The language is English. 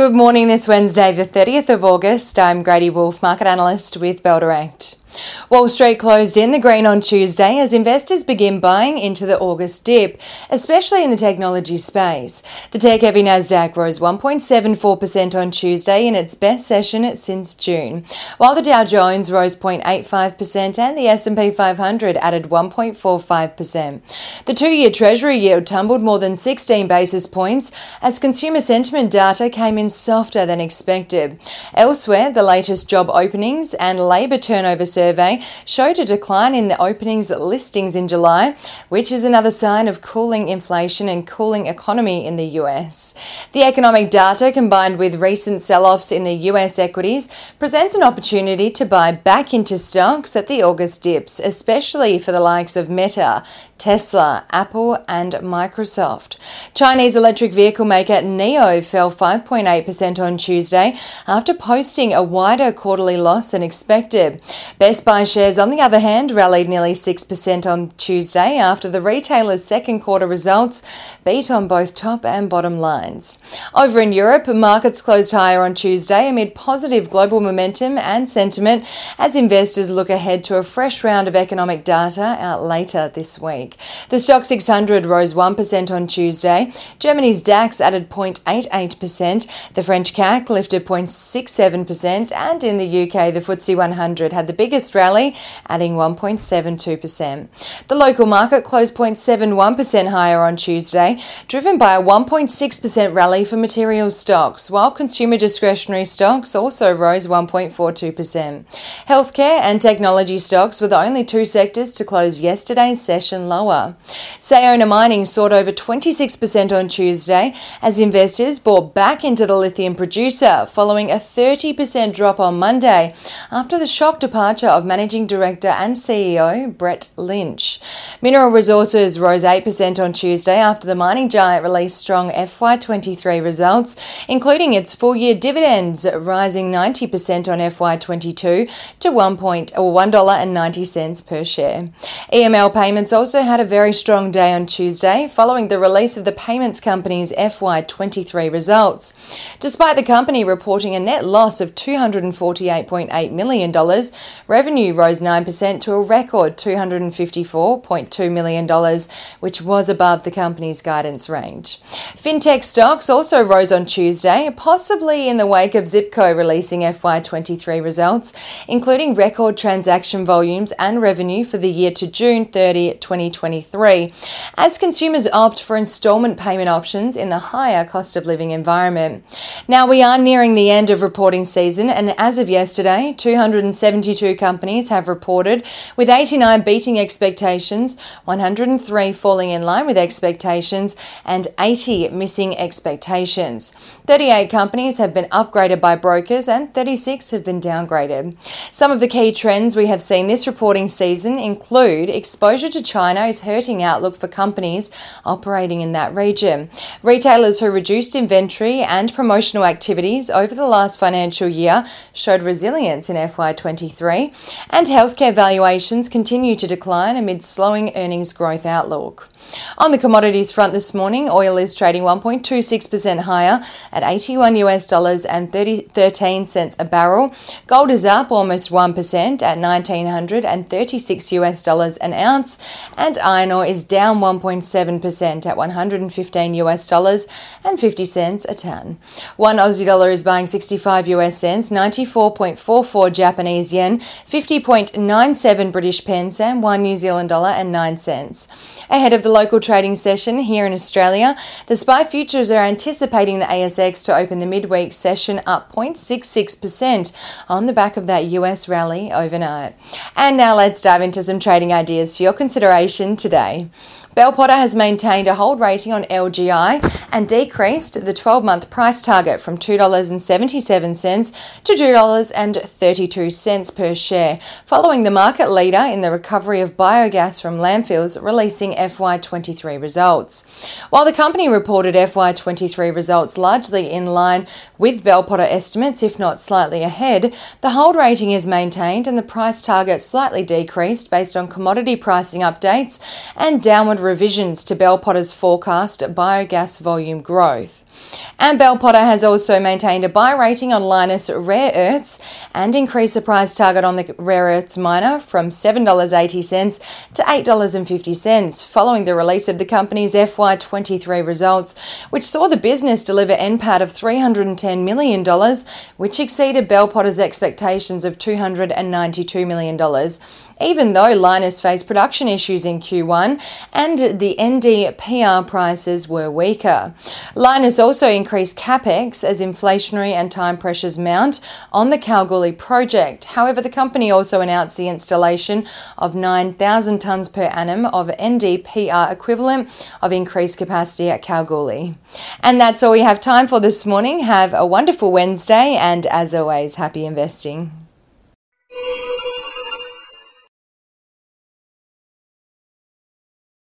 Good morning this Wednesday, the 30th of August. I'm Grady Wulff, market analyst with Bell Direct. Wall Street closed in the green on Tuesday as investors begin buying into the August dip, especially in the technology space. The tech heavy Nasdaq rose 1.74% on Tuesday in its best session since June, while the Dow Jones rose 0.85% and the S&P 500 added 1.45%. The 2-year Treasury yield tumbled more than 16 basis points as consumer sentiment data came in softer than expected. Elsewhere, the latest job openings and labor turnover survey showed a decline in the openings listings in July, which is another sign of cooling inflation and cooling economy in the US. The economic data combined with recent sell-offs in the US equities presents an opportunity to buy back into stocks at the August dips, especially for the likes of Meta, Tesla, Apple, and Microsoft. Chinese electric vehicle maker NIO fell 5.8% on Tuesday after posting a wider quarterly loss than expected. Best Buy shares, on the other hand, rallied nearly 6% on Tuesday after the retailer's second quarter results beat on both top and bottom lines. Over in Europe, markets closed higher on Tuesday amid positive global momentum and sentiment as investors look ahead to a fresh round of economic data out later this week. The Stoxx 600 rose 1% on Tuesday. Germany's DAX added 0.88%. The French CAC lifted 0.67%. And in the UK, the FTSE 100 had the biggest rally, adding 1.72%. The local market closed 0.71% higher on Tuesday, driven by a 1.6% rally for materials stocks, while consumer discretionary stocks also rose 1.42%. Healthcare and technology stocks were the only two sectors to close yesterday's session low lower. Sayona Mining soared over 26% on Tuesday as investors bought back into the lithium producer following a 30% drop on Monday after the shock departure of Managing Director and CEO Brett Lynch. Mineral Resources rose 8% on Tuesday after the mining giant released strong FY23 results, including its full year dividends rising 90% on FY22 to $1.90 per share. EML Payments also had a very strong day on Tuesday following the release of the payments company's FY23 results. Despite the company reporting a net loss of $248.8 million, revenue rose 9% to a record $254.2 million, which was above the company's guidance range. Fintech stocks also rose on Tuesday, possibly in the wake of Zip Co releasing FY23 results, including record transaction volumes and revenue for the year to June 30, 2023 as consumers opt for instalment payment options in the higher cost of living environment. Now, we are nearing the end of reporting season, and as of yesterday, 272 companies have reported, with 89 beating expectations, 103 falling in line with expectations, and 80 missing expectations. 38 companies have been upgraded by brokers, and 36 have been downgraded. Some of the key trends we have seen this reporting season include exposure to China is hurting outlook for companies operating in that region. Retailers who reduced inventory and promotional activities over the last financial year showed resilience in FY23, and healthcare valuations continue to decline amid slowing earnings growth outlook. On the commodities front this morning, oil is trading 1.26% higher at 81 US dollars and 30, 13 cents a barrel. Gold is up almost 1% at 1936 US dollars an ounce, and iron ore is down 1.7% at 115 US dollars and 50 cents a ton. One Aussie dollar is buying 65 US cents, 94.44 Japanese yen, 50.97 British pence, and one New Zealand dollar and 9 cents. Ahead of the local trading session here in Australia, the SPI futures are anticipating the ASX to open the midweek session up 0.66% on the back of that US rally overnight. And now let's dive into some trading ideas for your consideration today. Bell Potter has maintained a hold rating on LGI and decreased the 12 month price target from $2.77 to $2.32 per share, following the market leader in the recovery of biogas from landfills releasing FY23 results. While the company reported FY23 results largely in line with Bell Potter estimates, if not slightly ahead, the hold rating is maintained and the price target slightly decreased based on commodity pricing updates and downward revisions to Bell Potter's forecast biogas volume growth. And Bell Potter has also maintained a buy rating on Lynas Rare Earths and increased the price target on the rare earths miner from $7.80 to $8.50 following the release of the company's FY23 results, which saw the business deliver NPAT of $310 million, which exceeded Bell Potter's expectations of $292 million even though Linus faced production issues in Q1 and the NdPr prices were weaker. Lynas also increased capex as inflationary and time pressures mount on the Kalgoorlie project. However, the company also announced the installation of 9,000 tonnes per annum of NdPr equivalent of increased capacity at Kalgoorlie. And that's all we have time for this morning. Have a wonderful Wednesday and as always, happy investing.